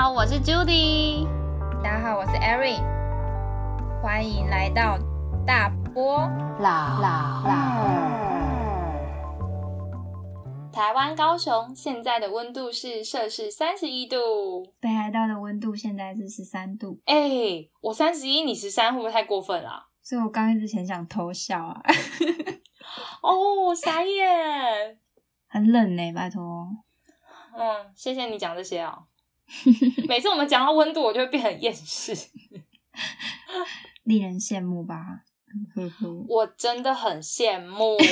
好，我是 Judy。大家好，我是 Erin。欢迎来到大波老老台湾高雄现在的温度是摄氏三十一度，北海道的温度现在是十三度。哎、我三十一，你十三，会不会太过分啦？所以我刚一直很想偷笑啊，哦，傻眼。很冷呢、拜托。嗯，谢谢你讲这些哦。每次我们讲到温度，我就会变很厌世。令人羡慕吧？呵呵。我真的很羡慕。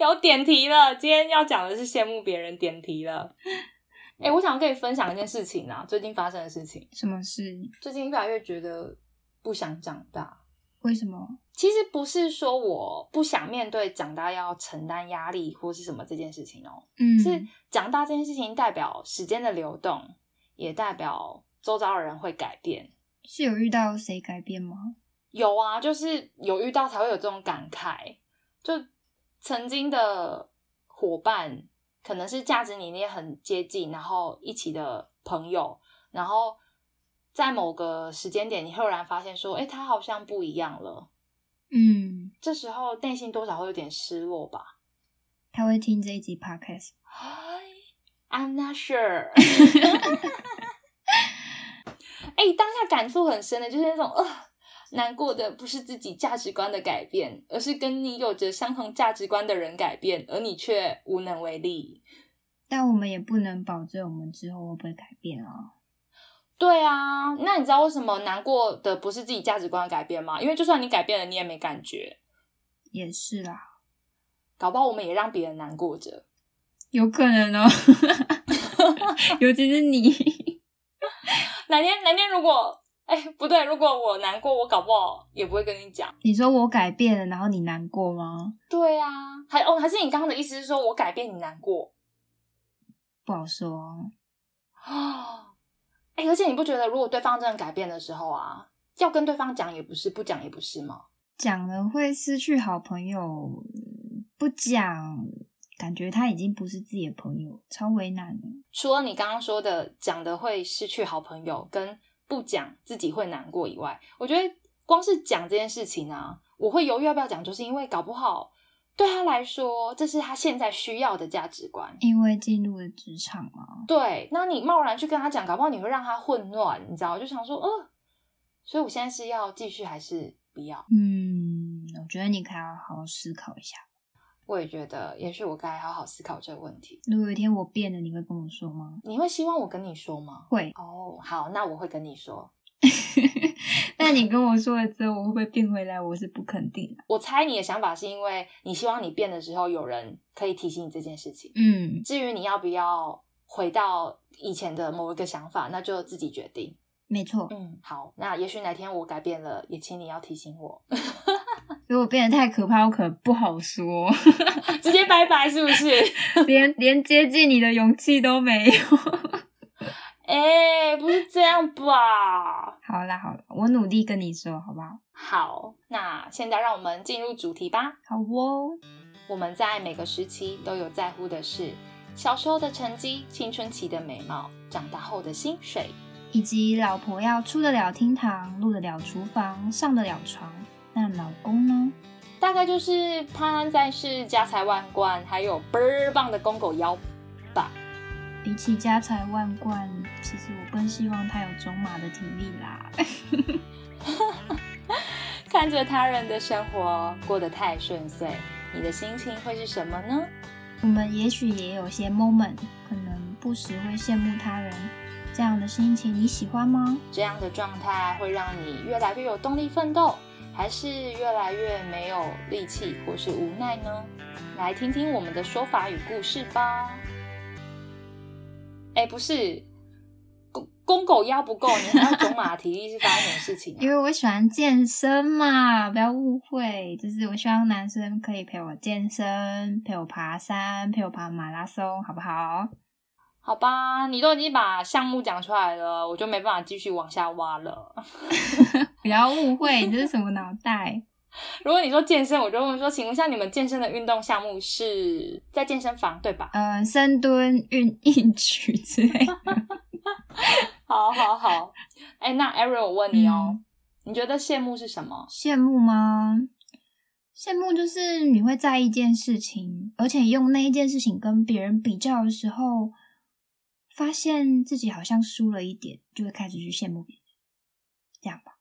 有点题了，今天要讲的是羡慕别人点题了。哎、我想跟你分享一件事情啊，最近发生的事情。什么事？最近越来越觉得不想长大。为什么？其实不是说我不想面对长大要承担压力或是什么这件事情哦、嗯，是长大这件事情代表时间的流动，也代表周遭的人会改变。是有遇到谁改变吗？有啊，就是有遇到才会有这种感慨。就曾经的伙伴，可能是价值理念很接近，然后一起的朋友，然后在某个时间点，你赫然发现说，哎，他好像不一样了。嗯，这时候内心多少会有点失落吧。他会听这一集 podcast。I'm not sure。哎、当下感触很深的，就是那种呃，难过的不是自己价值观的改变，而是跟你有着相同价值观的人改变，而你却无能为力。但我们也不能保证我们之后会不会改变啊。对啊，那你知道为什么难过的不是自己价值观的改变吗？因为就算你改变了，你也没感觉，也是啦，搞不好我们也让别人难过着。有可能哦。尤其是你，哪天哪天如果哎、不对，如果我难过，我搞不好也不会跟你讲。你说我改变了，然后你难过吗？对啊，还哦，还是你刚刚的意思是说我改变你难过不好说哦。啊？哎、而且你不觉得，如果对方真的改变的时候啊，要跟对方讲也不是，不讲也不是吗？讲了会失去好朋友，不讲感觉他已经不是自己的朋友，超为难的。除了你刚刚说的讲的会失去好朋友，跟不讲自己会难过以外，我觉得光是讲这件事情啊，我会犹豫要不要讲，就是因为搞不好对他来说，这是他现在需要的价值观。因为进入了职场嘛，对，那你贸然去跟他讲，搞不好你会让他混乱，你知道？就想说，呃，所以我现在是要继续还是不要？嗯，我觉得你可以好好思考一下。我也觉得，也许我该好好思考这个问题。如果有一天我变了，你会跟我说吗？你会希望我跟你说吗？会。哦，好，那我会跟你说。但你跟我说了之后，我会不会变回来？我是不肯定的。我猜你的想法是因为你希望你变的时候有人可以提醒你这件事情。嗯，至于你要不要回到以前的某一个想法，那就自己决定。没错。嗯，好，那也许哪天我改变了，也请你要提醒我，如果变得太可怕，我可能不好说，直接拜拜是不是？连连接近你的勇气都没有。哎、不是这样吧？好啦好啦，我努力跟你说，好不好？好，那现在让我们进入主题吧。好哦。我们在每个时期都有在乎的事，小时候的成绩、青春期的美貌、长大后的薪水。以及老婆要出得了厅堂，入得了厨房，上得了床，那老公呢？大概就是潘安在世、家财万贯，还有倍儿棒的公狗腰吧。比起家财万贯，其实我更希望他有种马的体力啦。看着他人的生活过得太顺遂，你的心情会是什么呢？我们也许也有些 moment，可能不时会羡慕他人，这样的心情你喜欢吗？这样的状态会让你越来越有动力奋斗，还是越来越没有力气或是无奈呢？来听听我们的说法与故事吧。哎，不是，公公狗腰不够，你还要走马体力 是发生什么事情、啊？因为我喜欢健身嘛，不要误会，就是我希望男生可以陪我健身，陪我爬山，陪我跑马拉松，好不好？好吧，你都已经把项目讲出来了，我就没办法继续往下挖了。不要误会，你这是什么脑袋？如果你说健身，我就问说，请问一下，你们健身的运动项目是在健身房对吧？呃，深蹲、运 硬举之类的。好好好，哎、那 Ariel，我问你哦，嗯你觉得羡慕是什么？羡慕吗？羡慕就是你会在意一件事情，而且用那一件事情跟别人比较的时候，发现自己好像输了一点，就会开始去羡慕别人，这样吧？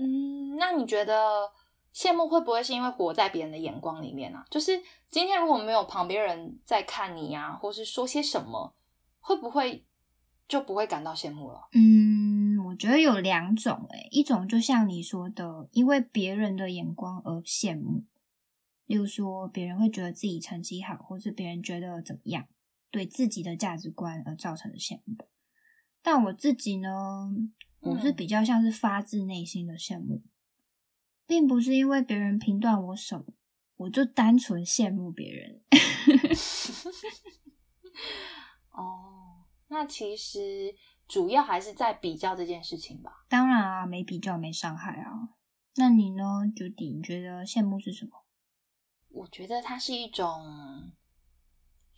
嗯，那你觉得羡慕会不会是因为活在别人的眼光里面啊？就是今天如果没有旁边人在看你啊，或是说些什么，会不会就不会感到羡慕了？嗯，我觉得有两种、欸，一种就像你说的，因为别人的眼光而羡慕，例如说别人会觉得自己成绩好，或是别人觉得怎么样，对自己的价值观而造成的羡慕。但我自己呢，我是嗯比较像是发自内心的羡慕，并不是因为别人评断我什么，我就单纯羡慕别人。哦，那其实主要还是在比较这件事情吧。当然啊，没比较没伤害啊。那你呢，Judy？你觉得羡慕是什么？我觉得它是一种，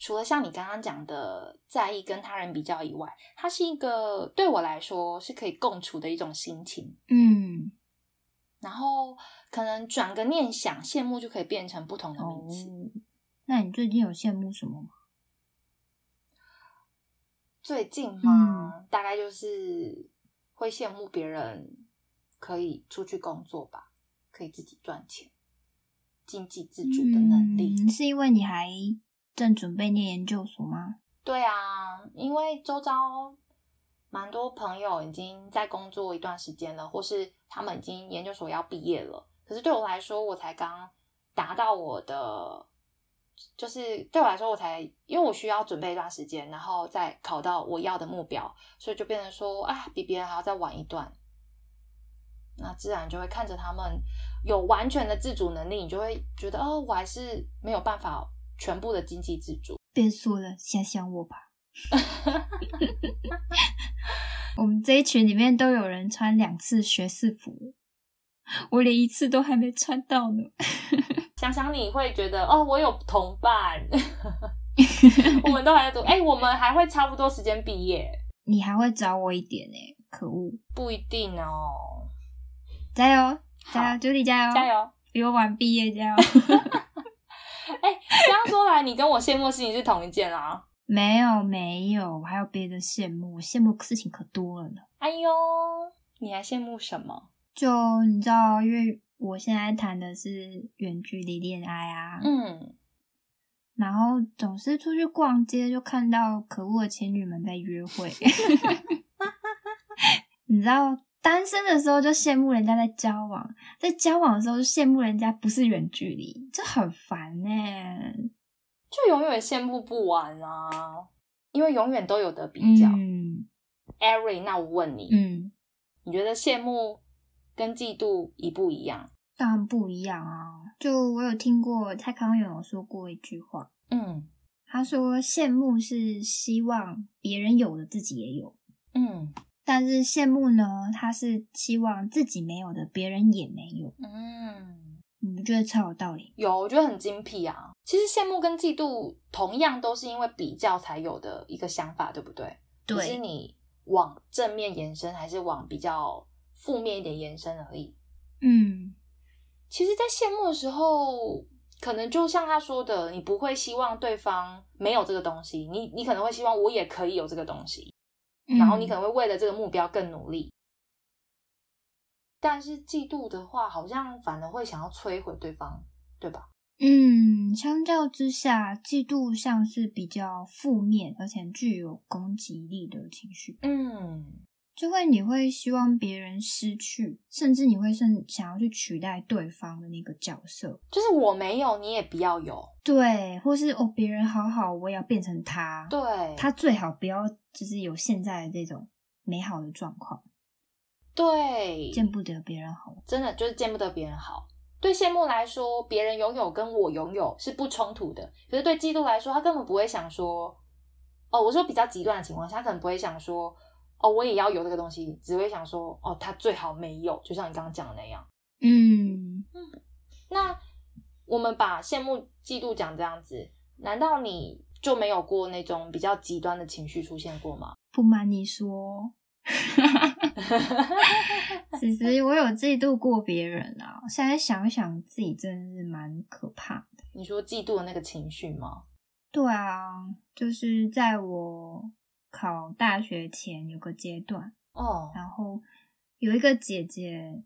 除了像你刚刚讲的在意跟他人比较以外，它是一个对我来说是可以共处的一种心情。嗯，然后可能转个念想，羡慕就可以变成不同的哦名词。，那你最近有羡慕什么吗？最近嘛，大概就是会羡慕别人可以出去工作吧，可以自己赚钱，经济自主的能力。嗯，是因为你还正准备念研究所吗？对啊，因为周遭蛮多朋友已经在工作一段时间了，或是他们已经研究所要毕业了。可是对我来说，我才刚达到我的，就是对我来说，我才因为我需要准备一段时间，然后再考到我要的目标，所以就变成说啊，比别人还要再晚一段。那自然就会看着他们有完全的自主能力，你就会觉得哦，我还是没有办法全部的经济自主。别说了，想想我吧。我们这一群里面都有人穿两次学士服，我连一次都还没穿到呢。想想你会觉得哦，我有同伴，我们都还在读，哎、我们还会差不多时间毕业，你还会找我一点呢、可恶！不一定哦。加油，加油，Judy 加油，加！油！比我晚毕业，加油！哎、这样说来，你跟我羡慕的事情是同一件啦。没有没有，我还有别的羡慕，我羡慕的事情可多了呢。哎呦，你还羡慕什么？就你知道，因为我现在谈的是远距离恋爱啊，嗯，然后总是出去逛街，就看到可恶的情侣们在约会。你知道，单身的时候就羡慕人家在交往，在交往的时候就羡慕人家不是远距离，这很烦呢、就永远羡慕不完啊，因为永远都有得比较。嗯 Ari，那我问你，嗯，你觉得羡慕跟嫉妒一不一样？当然不一样啊。就我有听过蔡康永有说过一句话，嗯他说羡慕是希望别人有的自己也有。嗯但是羡慕呢，他是希望自己没有的，别人也没有。嗯。你不觉得超有道理？有，我觉得很精辟啊。其实羡慕跟嫉妒同样都是因为比较才有的一个想法，对不对？对只是你往正面延伸，还是往比较负面一点延伸而已。嗯其实，在羡慕的时候，可能就像他说的，你不会希望对方没有这个东西，你你可能会希望我也可以有这个东西，嗯然后你可能会为了这个目标更努力。但是嫉妒的话，好像反而会想要摧毁对方，对吧？嗯，相较之下，嫉妒像是比较负面，而且具有攻击力的情绪，嗯，就会你会希望别人失去，甚至你会甚想要去取代对方的那个角色，就是我没有，你也不要有。对，或是哦别人好好，我也要变成他，对，他最好不要就是有现在的这种美好的状况，对，见不得别人好。真的就是见不得别人好。对羡慕来说，别人拥有跟我拥有是不冲突的。可是对嫉妒来说，他根本不会想说，哦，我说比较极端的情况下，他可能不会想说，哦，我也要有这个东西，只会想说，哦，他最好没有，就像你刚刚讲的那样。嗯，那我们把羡慕、嫉妒讲这样子，难道你就没有过那种比较极端的情绪出现过吗？不瞒你说，其实我有嫉妒过别人啊。现在想想，自己真的是蛮可怕的。你说嫉妒的那个情绪吗？对啊，就是在我考大学前有个阶段，哦，然后有一个姐姐，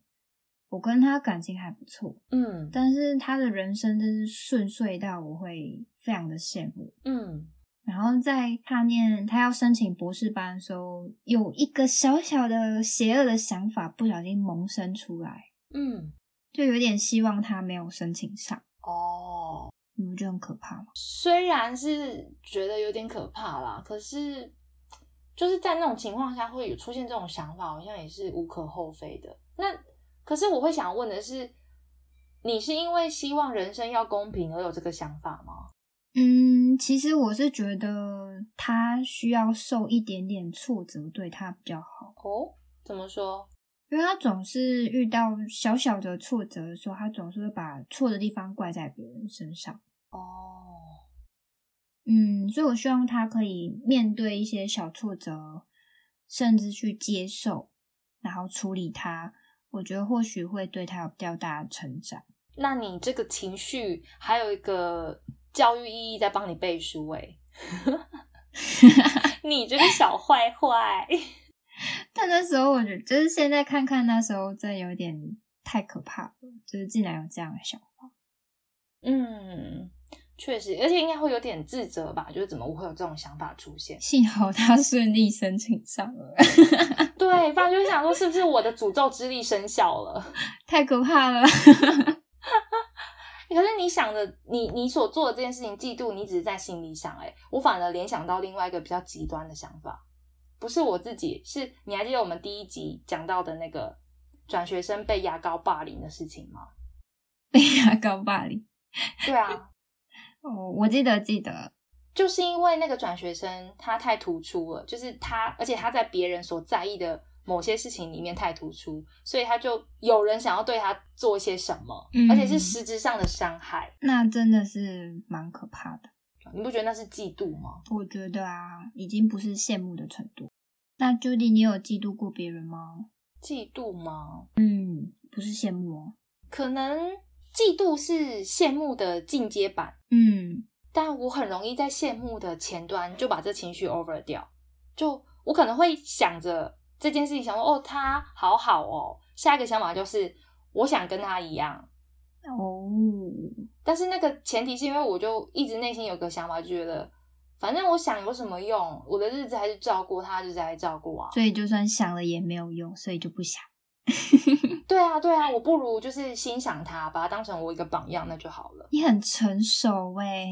我跟她感情还不错，嗯。但是她的人生真是顺遂到我会非常的羡慕。嗯。然后在她念她要申请博士班的时候，有一个小小的邪恶的想法不小心萌生出来，嗯，就有点希望她没有申请上，哦，你不觉得很可怕吗？虽然是觉得有点可怕啦，可是就是在那种情况下会有出现这种想法，好像也是无可厚非的。那可是我会想问的是，你是因为希望人生要公平而有这个想法吗？嗯，其实我是觉得他需要受一点点挫折，对他比较好。哦，怎么说？因为他总是遇到小小的挫折的时候，他总是会把错的地方怪在别人身上。哦，嗯，所以我希望他可以面对一些小挫折，甚至去接受，然后处理它。我觉得或许会对他有比较大的成长。那你这个情绪还有一个教育意义在帮你背书诶、你这个小坏坏。但那时候我觉得，就是现在看看那时候，真的有点太可怕了，就是竟然有这样的想法。嗯，确实，而且应该会有点自责吧，就是怎么会有这种想法出现？幸好他顺利申请上了，对，不然就会想说是不是我的诅咒之力生效了？太可怕了。可是你想的，你你所做的这件事情，嫉妒，你只是在心里想、欸，我反而联想到另外一个比较极端的想法，不是我自己，是你还记得我们第一集讲到的那个转学生被牙膏霸凌的事情吗？被牙膏霸凌。对啊，哦，我记得记得，就是因为那个转学生他太突出了，就是他，而且他在别人所在意的某些事情里面太突出，所以他就有人想要对他做一些什么，嗯而且是实质上的伤害。那真的是蛮可怕的。你不觉得那是嫉妒吗？我觉得啊，已经不是羡慕的程度。那 Judy，你有嫉妒过别人吗？嫉妒吗？嗯，不是羡慕哦。可能嫉妒是羡慕的进阶版，嗯但我很容易在羡慕的前端就把这情绪 over 掉。就我可能会想着这件事情，想说哦，他好好哦。下一个想法就是我想跟他一样，哦，但是那个前提是因为我就一直内心有个想法，就觉得反正我想有什么用？我的日子还是照顾，他的日子还是照顾啊。所以就算想了也没有用，所以就不想。对啊，对啊，我不如就是欣赏他，把他当成我一个榜样，那就好了。你很成熟哎，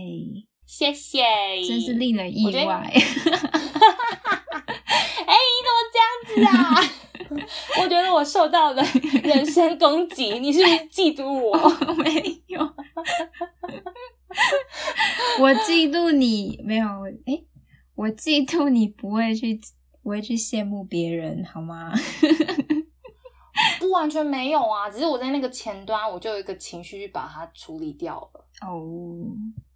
谢谢，真是令人意外。哎、你怎么这样子啊？我觉得我受到了人身攻击，你是不是嫉妒我？没有，我嫉妒你没有诶，我嫉妒你不会去不会去羡慕别人好吗？不完全没有啊，只是我在那个前端，我就有一个情绪去把它处理掉了。哦，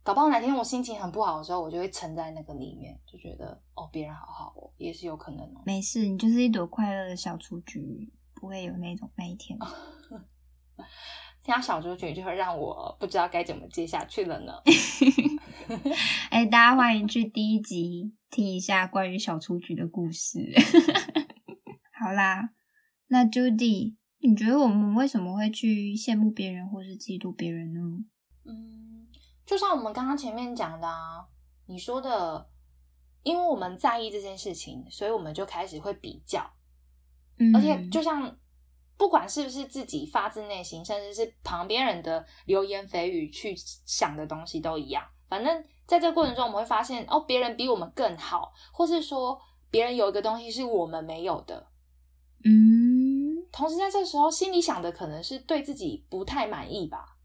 搞不好哪天我心情很不好的时候，我就会沉在那个里面，就觉得哦，别人好好哦，也是有可能哦。没事，你就是一朵快乐的小雏菊，不会有那种那一天。听到小雏菊就会让我不知道该怎么接下去了呢。哎、大家欢迎去第一集听一下关于小雏菊的故事。好啦，那 Judy，你觉得我们为什么会去羡慕别人或是嫉妒别人呢？嗯，就像我们刚刚前面讲的啊，你说的，因为我们在意这件事情，所以我们就开始会比较，嗯，而且就像不管是不是自己发自内心，甚至是旁边人的流言蜚语去想的东西都一样。反正在这个过程中，我们会发现哦，别人比我们更好，或是说别人有一个东西是我们没有的。嗯，同时在这时候，心里想的可能是对自己不太满意吧。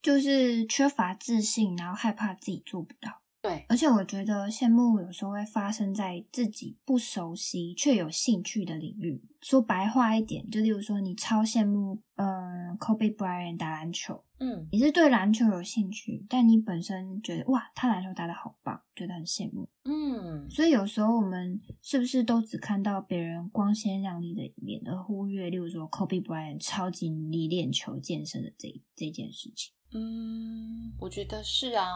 就是缺乏自信，然后害怕自己做不到。对，而且我觉得羡慕有时候会发生在自己不熟悉却有兴趣的领域。说白话一点，就例如说你超羡慕，呃，Kobe Bryant 打篮球，嗯你是对篮球有兴趣，但你本身觉得哇，他篮球打得好棒，觉得很羡慕。嗯，所以有时候我们是不是都只看到别人光鲜亮丽的一面，而忽略，例如说 Kobe Bryant 超级努力练球、健身的这这件事情？嗯，我觉得是啊。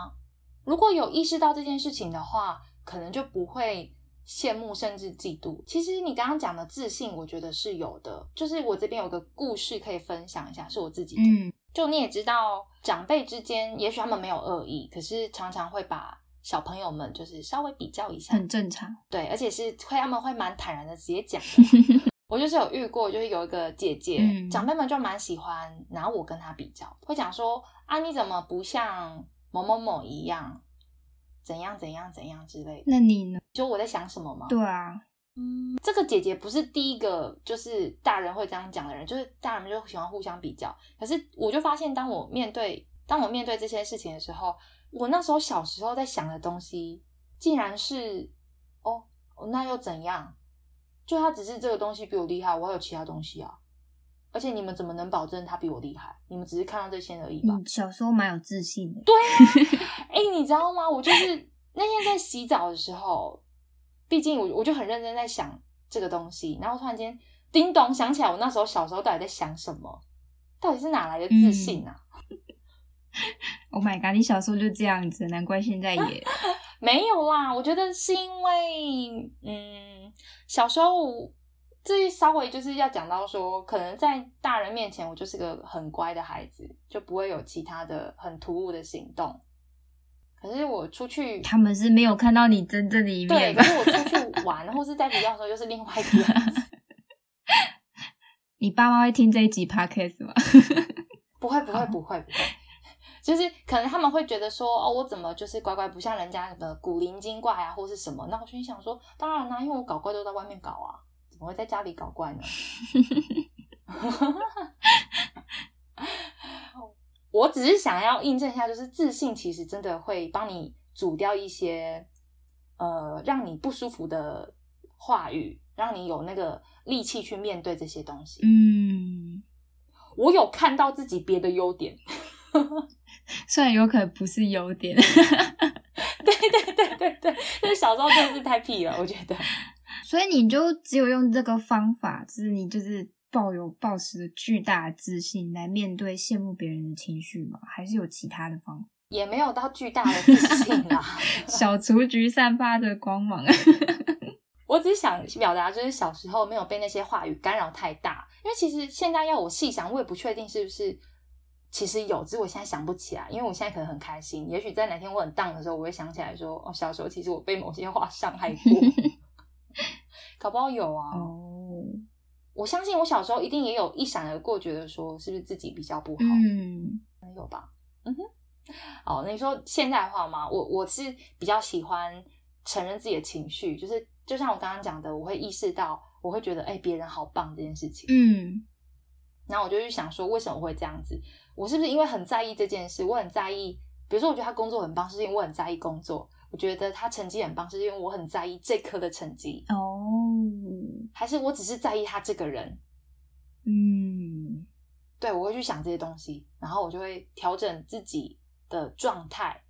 如果有意识到这件事情的话，可能就不会羡慕甚至嫉妒。其实你刚刚讲的自信，我觉得是有的。就是我这边有个故事可以分享一下，是我自己的。嗯就你也知道，长辈之间也许他们没有恶意，可是常常会把小朋友们就是稍微比较一下，很正常。对，而且是会他们会蛮坦然的直接讲的。我就是有遇过，就是有一个姐姐，嗯长辈们就蛮喜欢拿我跟她比较，会讲说啊你怎么不像某某某一样，怎样怎样怎样之类的。那你呢？就我在想什么吗？对啊，嗯，这个姐姐不是第一个，就是大人会这样讲的人，就是大人们就喜欢互相比较。可是我就发现，当我面对当我面对这些事情的时候，我那时候小时候在想的东西，竟然是哦，那又怎样？就他只是这个东西比我厉害，我还有其他东西啊。而且你们怎么能保证他比我厉害？你们只是看到这些而已吧？你小时候蛮有自信的。对啊，哎、你知道吗？我就是那天在洗澡的时候，毕竟我我就很认真在想这个东西，然后突然间叮咚想起来，我那时候小时候到底在想什么？到底是哪来的自信啊？Oh my god！你小时候就这样子，难怪现在也 没有啦，我觉得是因为，嗯，小时候这稍微就是要讲到说，可能在大人面前，我就是个很乖的孩子，就不会有其他的很突兀的行动。可是我出去，他们是没有看到你真正的一对，面吧可？是我出去玩或是在学校的时候，又是另外一个样子。你爸妈会听这一集 podcast 吗？不会，不会，不会，不会。就是可能他们会觉得说，哦，我怎么就是乖乖不像人家什么古灵精怪啊，或是什么？那我心想说，当然啦、因为我搞怪都在外面搞啊，怎么会在家里搞怪呢？我只是想要印证一下，就是自信其实真的会帮你阻掉一些呃让你不舒服的话语，让你有那个力气去面对这些东西。嗯，我有看到自己别的优点，虽然有可能不是优点，对对对对对，就是小时候真的是太屁了，我觉得。所以你就只有用这个方法，就是你就是抱有抱持着巨大的自信来面对羡慕别人的情绪吗？还是有其他的方法？也没有到巨大的自信啦。小雏菊散发的光芒。我只是想表达，就是小时候没有被那些话语干扰太大，因为其实现在要我细想，我也不确定是不是其实有，只是我现在想不起来，因为我现在可能很开心，也许在哪天我很荡的时候，我会想起来说，哦，小时候其实我被某些话伤害过，搞不好有啊。哦，我相信我小时候一定也有一闪而过，觉得说是不是自己比较不好，嗯，有吧？嗯哼。哦，你说现在的话吗？我我是比较喜欢承认自己的情绪，就是就像我刚刚讲的，我会意识到，我会觉得哎，别人好棒这件事情。嗯，然后我就去想说，为什么会这样子？我是不是因为很在意这件事？我很在意，比如说，我觉得他工作很棒，是因为我很在意工作；我觉得他成绩很棒，是因为我很在意这科的成绩，哦，还是我只是在意他这个人？嗯，对，我会去想这些东西，然后我就会调整自己的状态。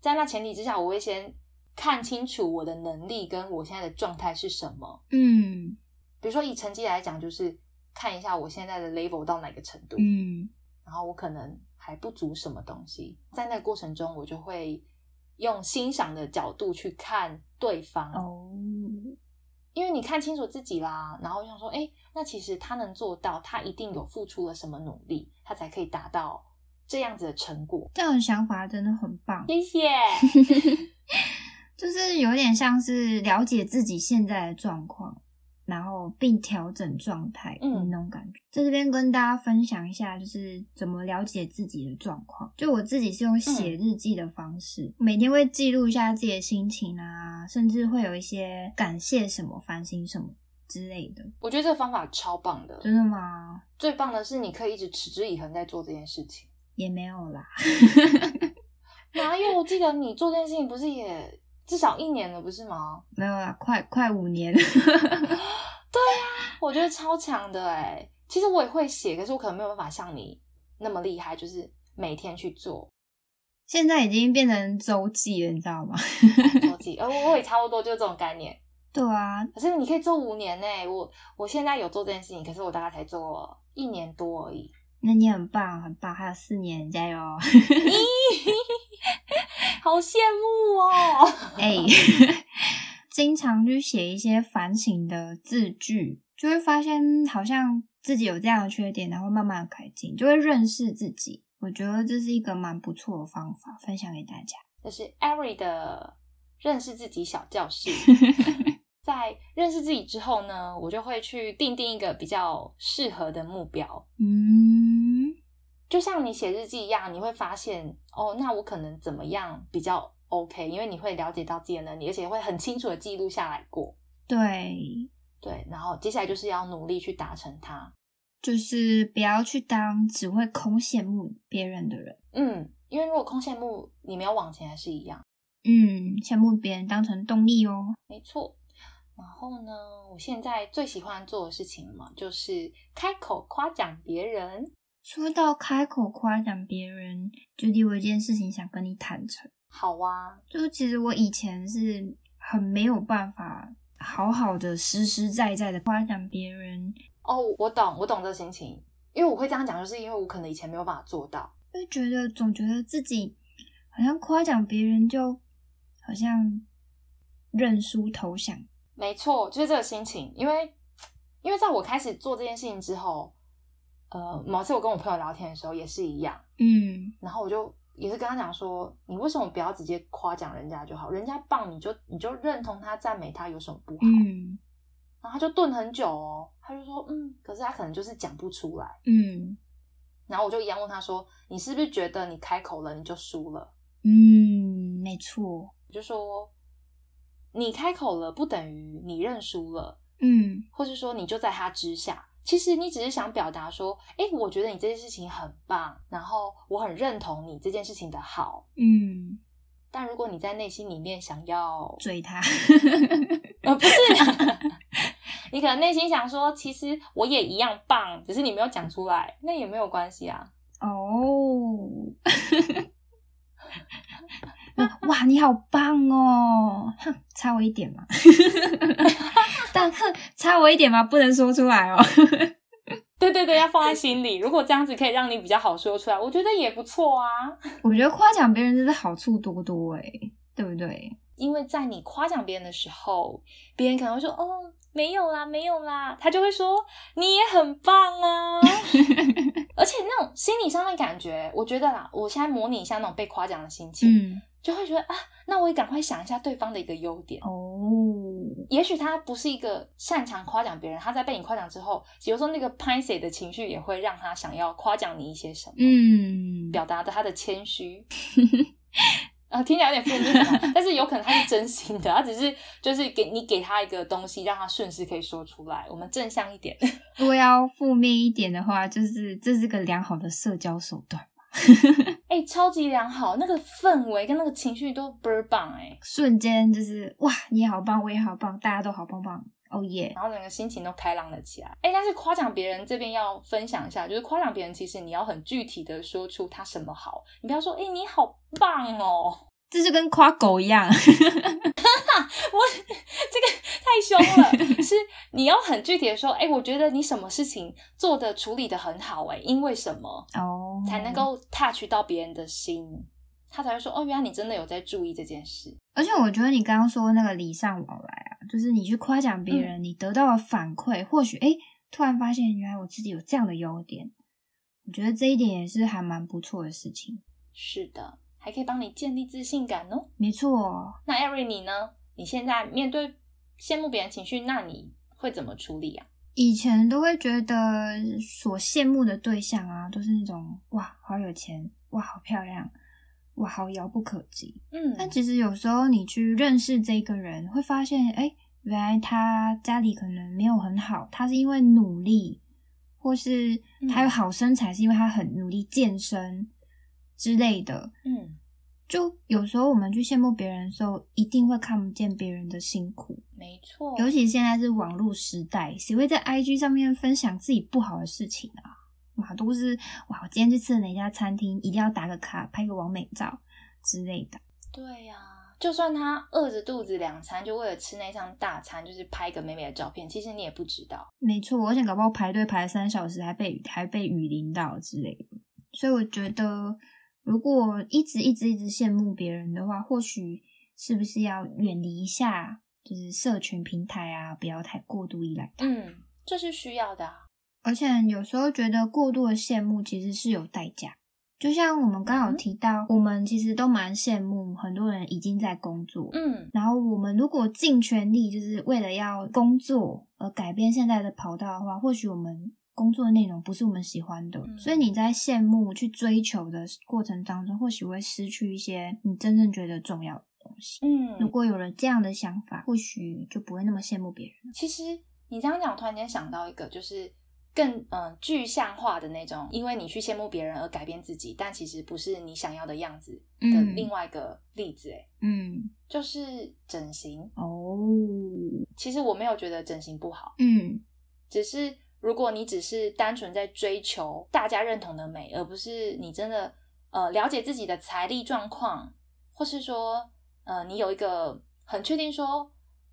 在那前提之下，我会先看清楚我的能力跟我现在的状态是什么。嗯，比如说以成绩来讲，就是看一下我现在的 level 到哪个程度，嗯，然后我可能还不足什么东西。在那个过程中，我就会用欣赏的角度去看对方。哦，因为你看清楚自己啦，然后想说，哎，那其实他能做到，他一定有付出了什么努力，他才可以达到这样子的成果。这种想法真的很棒，谢谢。就是有点像是了解自己现在的状况，然后并调整状态，嗯那种感觉。在这边跟大家分享一下，就是怎么了解自己的状况。就我自己是用写日记的方式，每天会记录一下自己的心情啊，甚至会有一些感谢什么、反省什么之类的。我觉得这个方法超棒的，真的吗？最棒的是你可以一直持之以恒在做这件事情。也没有啦，哪有？我记得你做这件事情不是也至少一年了，不是吗？没有啊，快快五年。对啊我觉得超强的哎。其实我也会写，可是我可能没有办法像你那么厉害，就是每天去做现在已经变成周记了，你知道吗？周记。呃，我我也差不多就这种概念。对啊，可是你可以做五年呢、我我现在有做这件事情，可是我大概才做一年多而已。那你很棒，很棒，还有四年，加油！好羡慕哦！哎、经常去写一些反省的字句，就会发现好像自己有这样的缺点，然后慢慢改进，就会认识自己。我觉得这是一个蛮不错的方法，分享给大家。这是 Ari 的认识自己小教室。在认识自己之后呢，我就会去定定一个比较适合的目标。嗯，就像你写日记一样，你会发现哦，那我可能怎么样比较 OK？因为你会了解到自己的能力，而且会很清楚的记录下来过。对，对，然后接下来就是要努力去达成它。就是不要去当只会空羡慕别人的人。嗯，因为如果空羡慕，你没有往前还是一样。嗯，羡慕别人当成动力哦。没错。然后呢，我现在最喜欢做的事情嘛，就是开口夸奖别人。说到开口夸奖别人，就有一件事情想跟你坦诚。好啊，就其实我以前是很没有办法好好的实实在在的夸奖别人，哦，我懂，我懂这个心情，因为我会这样讲，就是因为我可能以前没有办法做到。就觉得总觉得自己好像夸奖别人就好像认输投降。没错，就是这个心情。因为，因为在我开始做这件事情之后，呃，某次我跟我朋友聊天的时候也是一样，嗯然后我就也是跟他讲说，你为什么不要直接夸奖人家就好？人家棒你就你就认同他、赞美他，有什么不好？嗯然后他就顿很久哦，他就说，嗯，可是他可能就是讲不出来。嗯然后我就一样问他说，你是不是觉得你开口了你就输了？嗯，没错。我就说，你开口了不等于你认输了。嗯或是说你就在他之下。其实你只是想表达说，哎、我觉得你这件事情很棒，然后我很认同你这件事情的好。嗯，但如果你在内心里面想要，追他。呃，不是，你可能内心想说，其实我也一样棒，只是你没有讲出来，那也没有关系啊。哦，哇，你好棒哦！哼，差我一点嘛，但哼，差我一点嘛，不能说出来哦。对对对，要放在心里。如果这样子可以让你比较好说出来，我觉得也不错啊。我觉得夸奖别人真的好处多多诶，对不对？因为在你夸奖别人的时候，别人可能会说：“哦，没有啦，没有啦。”他就会说：“你也很棒啊！” 而且那种心理上的感觉，我觉得啦，我现在模拟一下那种被夸奖的心情，嗯，就会觉得啊，那我也赶快想一下对方的一个优点。哦，也许他不是一个擅长夸奖别人，他在被你夸奖之后，比如说那个拍谁的情绪也会让他想要夸奖你一些什么，嗯，表达的他的谦虚。啊，听起来有点负面啊，但是有可能他是真心的，他只是就是给你给他一个东西，让他顺势可以说出来。我们正向一点，如果要负面一点的话，就是这是个良好的社交手段，哎、超级良好，那个氛围跟那个情绪都倍儿棒哎，瞬间就是哇，你好棒，我也好棒，大家都好棒棒，哦耶！然后整个心情都开朗了起来。哎、但是夸奖别人这边要分享一下，就是夸奖别人，其实你要很具体的说出他什么好，你不要说哎、你好棒哦，这就跟夸狗一样，我这个太凶了，是你要很具体的说，哎、我觉得你什么事情做的处理的很好、哎，因为什么哦，才能够 touch 到别人的心，他才会说，哦，原来你真的有在注意这件事。而且我觉得你刚刚说那个礼尚往来啊，就是你去夸奖别人，你得到了反馈，或许哎突然发现原来我自己有这样的优点，我觉得这一点也是还蛮不错的事情。是的，还可以帮你建立自信感哦。没错，那艾瑞你呢？你现在面对羡慕别人情绪，那你会怎么处理啊？以前都会觉得所羡慕的对象啊，都是那种哇好有钱，哇好漂亮，哇好遥不可及。嗯但其实有时候你去认识这个人，会发现，哎、原来他家里可能没有很好，他是因为努力，或是他有好身材，是因为他很努力健身之类的。嗯，就有时候我们去羡慕别人的时候，一定会看不见别人的辛苦。没错，尤其现在是网络时代，谁会在 IG 上面分享自己不好的事情啊？哇，都是哇，我今天去吃了哪家餐厅，一定要打个卡，拍个完美照之类的。对呀、就算他饿着肚子两餐，就为了吃那餐大餐，就是拍个美美的照片，其实你也不知道。没错，而且搞不好排队排了三小时，还被还被雨淋到之类的。所以我觉得，如果一直一直一直羡慕别人的话，或许是不是要远离一下，就是社群平台啊，不要太过度依赖它。嗯，这是需要的、啊。而且有时候觉得过度的羡慕其实是有代价。就像我们刚好提到，我们其实都蛮羡慕很多人已经在工作，嗯然后我们如果尽全力，就是为了要工作而改变现在的跑道的话，或许我们工作的内容不是我们喜欢的，嗯所以你在羡慕去追求的过程当中，或许会失去一些你真正觉得重要的东西。嗯如嗯，果有了这样的想法，或许就不会那么羡慕别人了。其实你这样讲，我突然间想到一个，就是更嗯、呃具象化的那种，因为你去羡慕别人而改变自己，但其实不是你想要的样子的嗯另外一个例子，哎、嗯，就是整形。哦，其实我没有觉得整形不好，嗯只是如果你只是单纯在追求大家认同的美，而不是你真的呃了解自己的财力状况，或是说呃你有一个很确定说。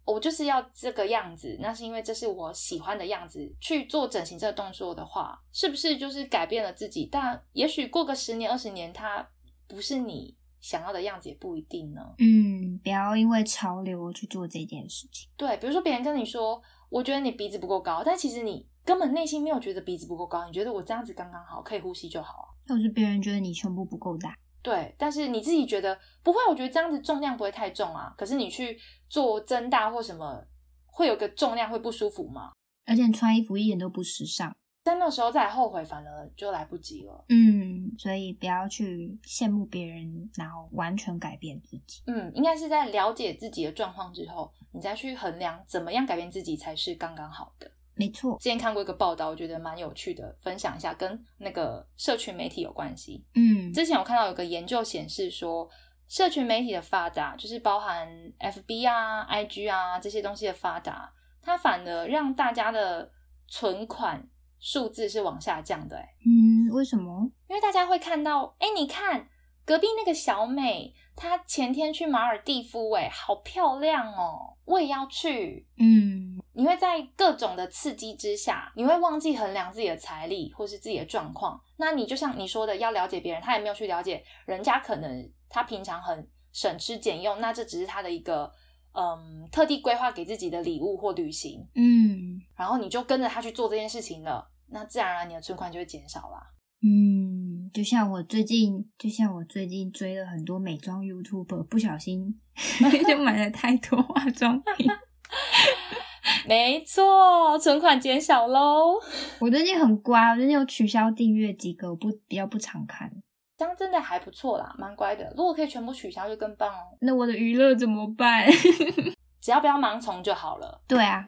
我就是要这个样子，那是因为这是我喜欢的样子。去做整形这个动作的话，是不是就是改变了自己？但也许过个十年、二十年，它不是你想要的样子，也不一定呢。嗯，不要因为潮流去做这件事情。对，比如说别人跟你说，我觉得你鼻子不够高，但其实你根本内心没有觉得鼻子不够高，你觉得我这样子刚刚好，可以呼吸就好啊。或者是别人觉得你胸部不够大，对，但是你自己觉得不会，我觉得这样子重量不会太重啊。可是你去做增大或什么，会有个重量会不舒服吗？而且你穿衣服一点都不时尚。在那时候再后悔，反而就来不及了。嗯，所以不要去羡慕别人，然后完全改变自己。嗯，应该是在了解自己的状况之后，你再去衡量怎么样改变自己才是刚刚好的。没错，之前看过一个报道，我觉得蛮有趣的，分享一下，跟那个社群媒体有关系。嗯之前我看到有个研究显示说，社群媒体的发达，就是包含 FB 啊、IG 啊这些东西的发达，它反而让大家的存款数字是往下降的、欸。嗯，为什么？因为大家会看到，哎、你看隔壁那个小美，她前天去马尔蒂夫、哎，好漂亮哦，我也要去。嗯你会在各种的刺激之下，你会忘记衡量自己的财力或是自己的状况。那你就像你说的，要了解别人，他也没有去了解人家，可能他平常很省吃俭用，那这只是他的一个嗯特地规划给自己的礼物或旅行，嗯然后你就跟着他去做这件事情了，那自然而然你的存款就会减少啦。嗯，就像我最近，就像我最近追了很多美妆 YouTuber，不小心 就买了太多化妆品。没错，存款减少喽。我最近很乖，我最近有取消订阅几个，我不比较不常看。这样真的还不错啦，蛮乖的。如果可以全部取消就更棒哦，那我的娱乐怎么办？只要不要盲从就好了。对啊，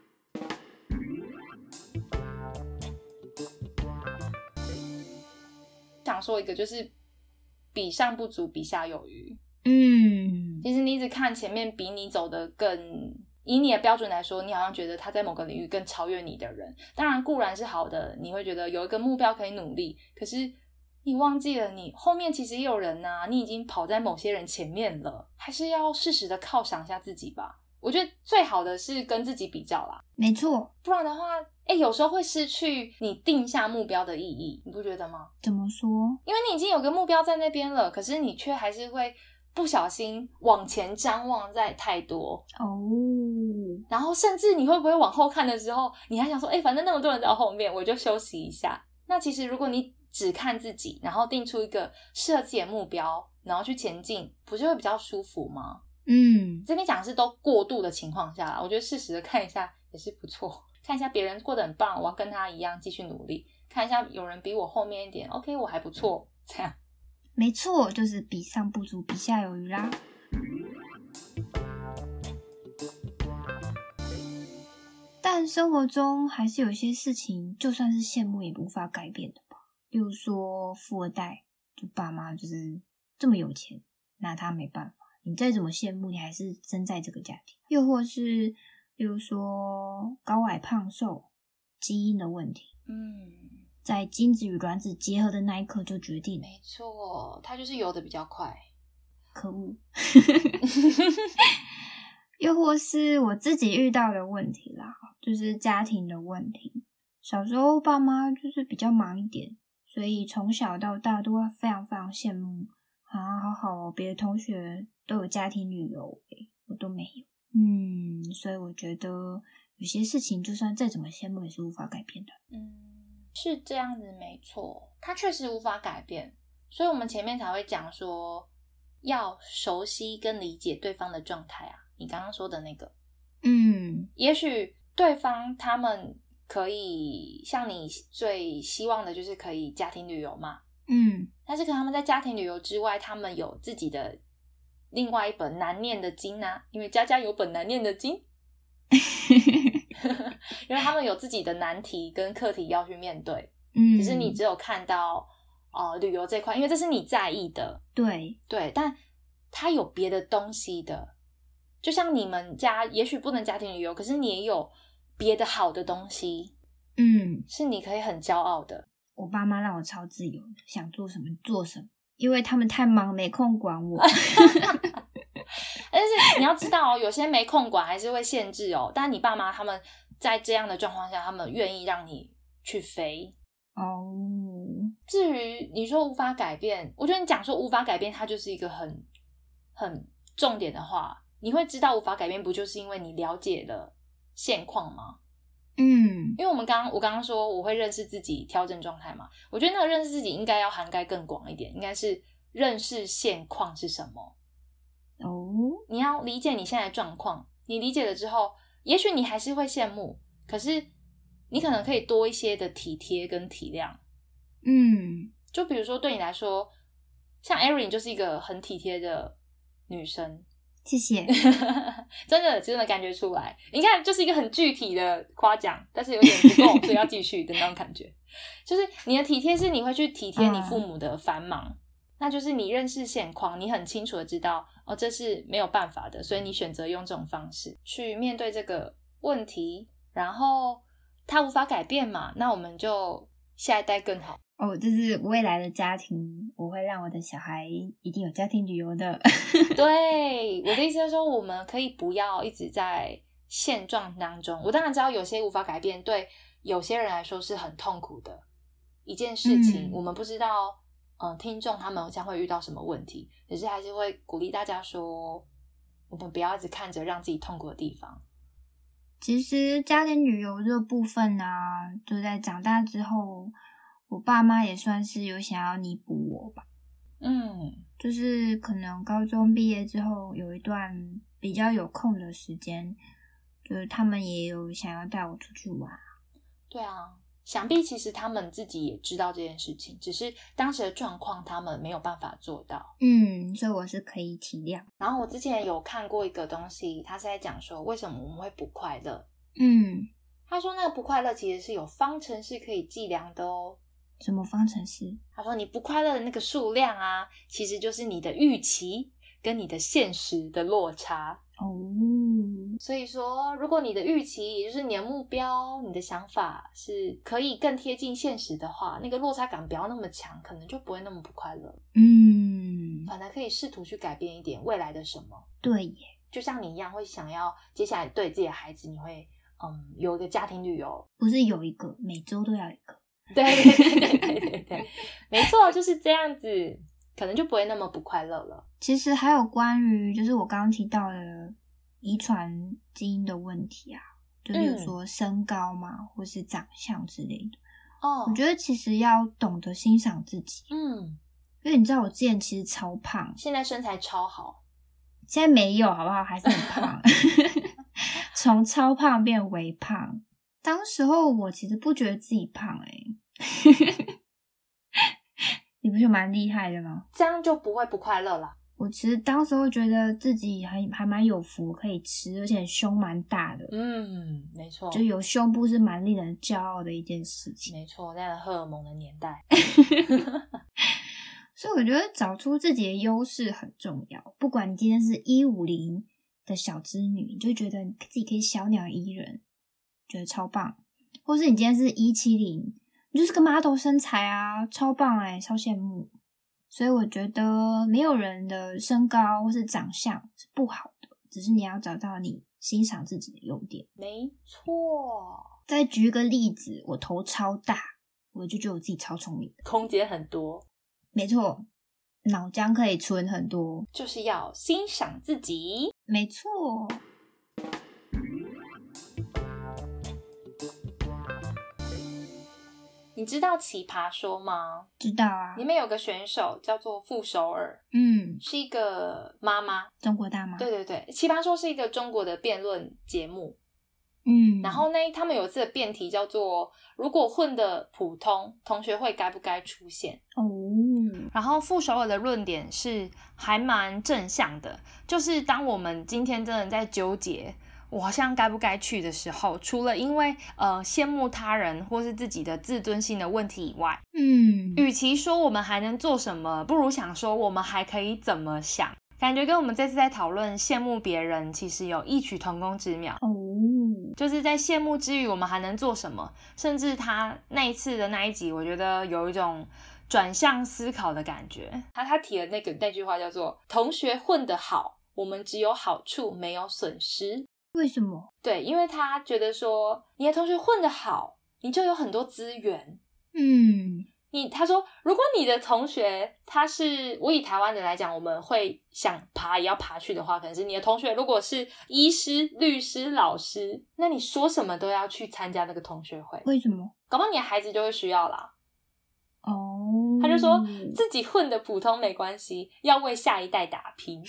想说一个就是比上不足，比下有余。嗯其实你一直看前面比你走的更，以你的标准来说，你好像觉得他在某个领域更超越你的人，当然固然是好的，你会觉得有一个目标可以努力，可是你忘记了你后面其实也有人呐、你已经跑在某些人前面了，还是要适时的犒赏一下自己吧。我觉得最好的是跟自己比较啦，没错。不然的话，哎、有时候会失去你定下目标的意义，你不觉得吗？怎么说？因为你已经有个目标在那边了，可是你却还是会不小心往前张望在太多，哦，然后甚至你会不会往后看的时候，你还想说，哎、反正那么多人在后面，我就休息一下。那其实如果你只看自己，然后定出一个适合自己的目标，然后去前进，不是会比较舒服吗？嗯，这边讲的是都过度的情况下啦，我觉得适时的看一下也是不错，看一下别人过得很棒，我要跟他一样继续努力，看一下有人比我后面一点，OK，我还不错，这样。没错，就是比上不足，比下有余啦。但生活中还是有些事情，就算是羡慕也无法改变的吧。例如说富二代，就爸妈就是这么有钱，那他没办法。你再怎么羡慕，你还是生在这个家庭。又或是，例如说高矮胖瘦基因的问题，嗯，在精子与卵子结合的那一刻就决定。没错，它就是游的比较快。可恶！又或是我自己遇到的问题啦，就是家庭的问题。小时候爸妈就是比较忙一点，所以从小到大都会非常非常羡慕啊，好好哦，别的同学都有家庭旅游，我都没有。嗯，所以我觉得有些事情就算再怎么羡慕也是无法改变的。嗯，是这样子，没错，它确实无法改变，所以我们前面才会讲说要熟悉跟理解对方的状态啊。你刚刚说的那个，嗯，也许对方他们可以像你最希望的，就是可以家庭旅游嘛，嗯，但是可能他们在家庭旅游之外，他们有自己的另外一本难念的经啊，因为家家有本难念的经，因为他们有自己的难题跟课题要去面对，嗯，只是你只有看到哦旅游这块，因为这是你在意的，对。对，但他有别的东西的。就像你们家也许不能家庭旅游，可是你也有别的好的东西，嗯，是你可以很骄傲的。我爸妈让我超自由的，想做什么做什么，因为他们太忙没空管我。但是你要知道哦，有些没空管还是会限制哦。但你爸妈他们在这样的状况下，他们愿意让你去飞哦。至于你说无法改变，我觉得你讲说无法改变，它就是一个很很重点的话。你会知道无法改变，不就是因为你了解了现况吗？嗯，因为我们刚刚我刚刚说我会认识自己，调整状态嘛。我觉得那个认识自己应该要涵盖更广一点，应该是认识现况是什么。哦，你要理解你现在的状况，你理解了之后，也许你还是会羡慕，可是你可能可以多一些的体贴跟体谅。嗯，就比如说对你来说，像 Erin 就是一个很体贴的女生。谢谢，真的真的感觉出来。你看，就是一个很具体的夸奖，但是有点不够，所以要继续的那种感觉。就是你的体贴是你会去体贴你父母的繁忙，那就是你认识现况，你很清楚的知道哦，这是没有办法的，所以你选择用这种方式去面对这个问题，然后他无法改变嘛，那我们就下一代更好。哦，就是未来的家庭，我会让我的小孩一定有家庭旅游的。对，我的意思是说，我们可以不要一直在现状当中。我当然知道有些无法改变，对有些人来说是很痛苦的一件事情。我们不知道，嗯，听众他们将会遇到什么问题，只是还是会鼓励大家说，我们不要一直看着让自己痛苦的地方。其实家庭旅游这部分呢，就在长大之后。我爸妈也算是有想要弥补我吧，嗯，就是可能高中毕业之后有一段比较有空的时间，就是他们也有想要带我出去玩。对啊，想必其实他们自己也知道这件事情，只是当时的状况他们没有办法做到。嗯，所以我是可以体谅。然后我之前有看过一个东西，他是在讲说为什么我们会不快乐。嗯，他说那个不快乐其实是有方程式可以计量的哦。什么方程式？他说：“你不快乐的那个数量啊，其实就是你的预期跟你的现实的落差哦。所以说，如果你的预期，也就是你的目标、你的想法是可以更贴近现实的话，那个落差感不要那么强，可能就不会那么不快乐。嗯，反而可以试图去改变一点未来的什么。对耶，就像你一样，会想要接下来对自己的孩子，你会嗯有一个家庭旅游，不是有一个，每周都要一个。” 对对对对对对，没错，就是这样子，可能就不会那么不快乐了。其实还有关于，就是我刚刚提到的遗传基因的问题啊，就比如说身高嘛，或是长相之类的。哦，我觉得其实要懂得欣赏自己。嗯，因为你知道我之前其实超胖，现在身材超好，现在没有，好不好？还是很胖 从超胖变微胖。当时候我其实不觉得自己胖哎，你不是蛮厉害的吗？这样就不会不快乐了。我其实当时候觉得自己还还蛮有福，可以吃，而且胸蛮大的。嗯，没错，就有胸部是蛮令人骄傲的一件事情。没错，在荷尔蒙的年代，所以我觉得找出自己的优势很重要。不管你今天是一五零的小织女，你就觉得自己可以小鸟依人。觉得超棒，或是你今天是一七零，你就是个 model 身材啊，超棒哎、超羡慕。所以我觉得没有人的身高或是长相是不好的，只是你要找到你欣赏自己的优点。没错，再举一个例子，我头超大，我就觉得我自己超聪明。空间很多，没错，脑浆可以存很多。就是要欣赏自己。没错，你知道奇葩说吗？知道啊里。面有个选手叫做傅首尔，嗯，是一个妈妈。中国大妈。对对对，奇葩说是一个中国的辩论节目。嗯，然后呢，他们有一次的辩题叫做“如果混的普通，同学会该不该出现哦，”。然后傅首尔的论点是还蛮正向的，就是当我们今天真的在纠结我好像该不该去的时候，除了因为呃羡慕他人或是自己的自尊心的问题以外，嗯，与其说我们还能做什么，不如想说我们还可以怎么想。感觉跟我们这次在讨论羡慕别人，其实有异曲同工之妙。哦，就是在羡慕之余，我们还能做什么？甚至他那一次的那一集，我觉得有一种转向思考的感觉。他他提的那个那句话叫做“同学混得好，我们只有好处没有损失为什么？”。对，因为他觉得说你的同学混得好，你就有很多资源。嗯你他说，如果你的同学他是我以台湾人来讲，我们会想爬也要爬去的话，可能是你的同学如果是医师、律师、老师，那你说什么都要去参加那个同学会，为什么？搞不好你的孩子就会需要啦。哦，他就说自己混的普通没关系，要为下一代打拼。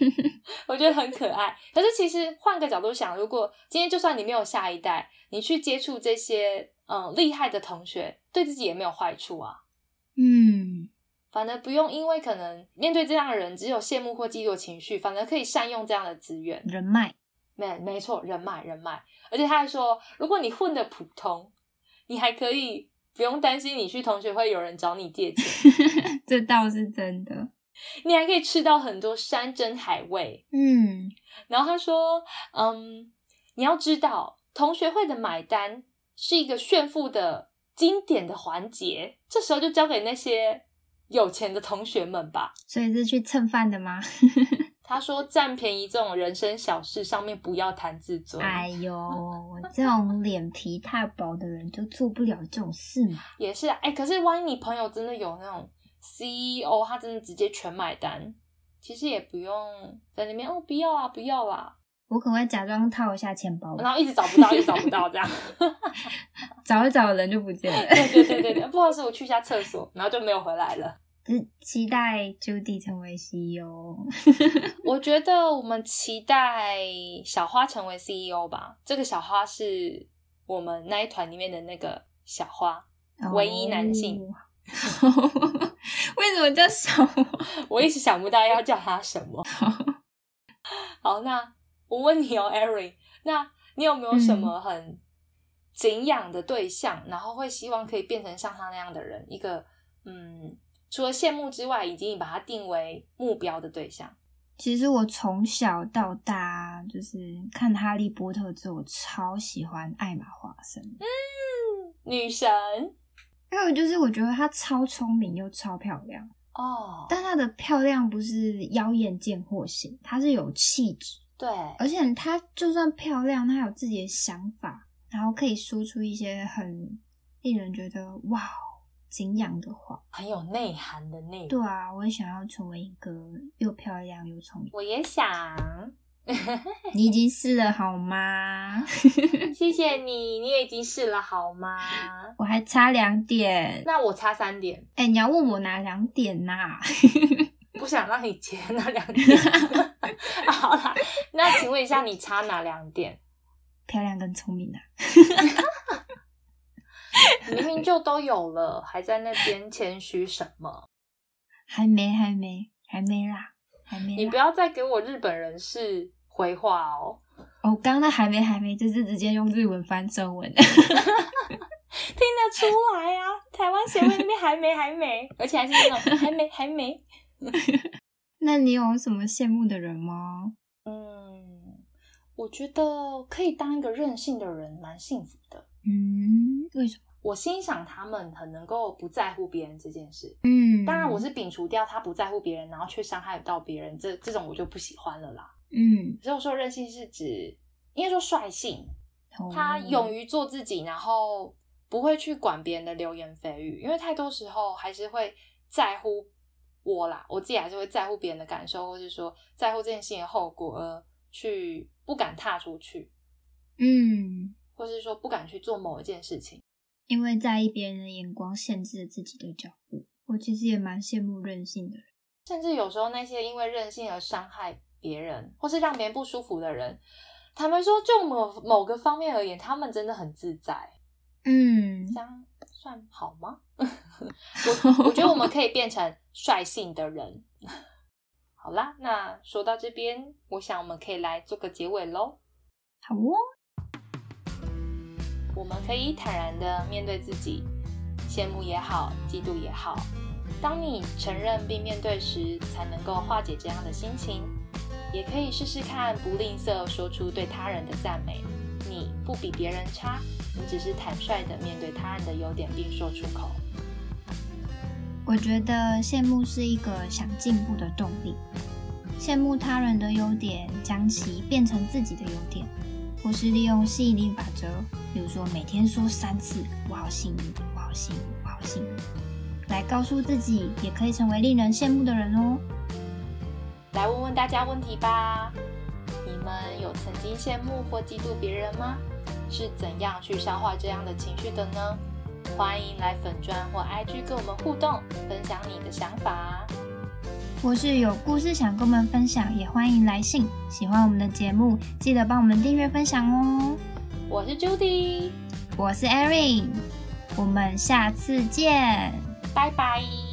我觉得很可爱。可是其实换个角度想，如果今天就算你没有下一代，你去接触这些嗯厉害的同学，对自己也没有坏处啊。嗯，反而不用因为可能面对这样的人只有羡慕或嫉妒情绪，反而可以善用这样的资源。人脉，没没错，人脉人脉。而且他还说，如果你混的普通，你还可以不用担心你去同学会有人找你借钱，这倒是真的。你还可以吃到很多山珍海味。嗯然后他说，嗯，你要知道，同学会的买单是一个炫富的经典的环节，这时候就交给那些有钱的同学们吧。所以是去蹭饭的吗？他说占便宜这种人生小事上面不要谈自尊，哎呦，我这种脸皮太薄的人就做不了这种事嘛。也是啊，哎、可是万一你朋友真的有那种 CEO，他真的直接全买单，其实也不用在那边哦，不要啊，不要啦，我可能会假装套一下钱包，然后一直找不到，一直找不到这样。找一找人就不见了。对对对对对，不好意思，我去一下厕所，然后就没有回来了。只期待 Judy 成为 CEO。我觉得我们期待小花成为 CEO 吧，这个小花是我们那一团里面的那个小花，唯一男性哦。为什么叫小花？我一直想不到要叫他什么。好，那我问你哦，Erin，那你有没有什么很敬仰的对象，然后会希望可以变成像他那样的人？一个嗯，除了羡慕之外，已经把他定为目标的对象。其实我从小到大就是看《哈利波特》之后，我超喜欢艾玛华森，女神。因为就是我觉得她超聪明又超漂亮，哦，但她的漂亮不是妖艳贱货型，她是有气质，对，而且她就算漂亮，她有自己的想法，然后可以说出一些很令人觉得哇敬仰的话。很有内涵的内对啊，我也想要成为一个又漂亮又聪明。我也想，你已经试了好吗？谢谢你，你也已经试了好吗？我还差两点。那我差三点，哎、你要问我哪两点呐、不想让你接那两点。好啦，那请问一下，你差哪两点？漂亮跟聪明啊。明明就都有了，还在那边谦虚什么？还没，还没，还没啦，还没。你不要再给我日本人是回话哦，哦，刚刚那还没，还没，就是直接用日文翻中文。听得出来啊！台湾协会那边还没还没，而且还是那种还没 还没。那你有什么羡慕的人吗？嗯，我觉得可以当一个任性的人，蛮幸福的。嗯，为什么？我欣赏他们很能够不在乎别人这件事。嗯，当然，我是摒除掉他不在乎别人，然后却伤害到别人，这这种我就不喜欢了啦。嗯，所以我说任性是指，应该说率性，哦他勇于做自己，然后不会去管别人的流言蜚语，因为太多时候还是会在乎我啦，我自己还是会在乎别人的感受，或是说在乎这件事情的后果，而去不敢踏出去，嗯，或是说不敢去做某一件事情。因为在意别人的眼光，限制了自己的脚步。我其实也蛮羡慕任性的人。甚至有时候那些因为任性而伤害别人，或是让别人不舒服的人，坦白说，就某某个方面而言，他们真的很自在。嗯这样算好吗？我我觉得我们可以变成率性的人。好啦，那说到这边，我想我们可以来做个结尾喽。好哦，我们可以坦然的面对自己，羡慕也好，嫉妒也好。当你承认并面对时，才能够化解这样的心情。也可以试试看，不吝啬说出对他人的赞美。你不比别人差，你只是坦率的面对他人的优点并说出口。我觉得羡慕是一个想进步的动力。羡慕他人的优点，将其变成自己的优点，或是利用吸引力法则，比如说每天说三次“我好幸运，我好幸运，我好幸运”，来告诉自己也可以成为令人羡慕的人哦。来问问大家问题吧。你们有曾经羡慕或嫉妒别人吗？是怎样去消化这样的情绪的呢？欢迎来粉砖或 IG 跟我们互动，分享你的想法。或是有故事想跟我们分享，也欢迎来信。喜欢我们的节目，记得帮我们订阅分享哦。我是 Judy，我是 Erin，我们下次见。拜拜。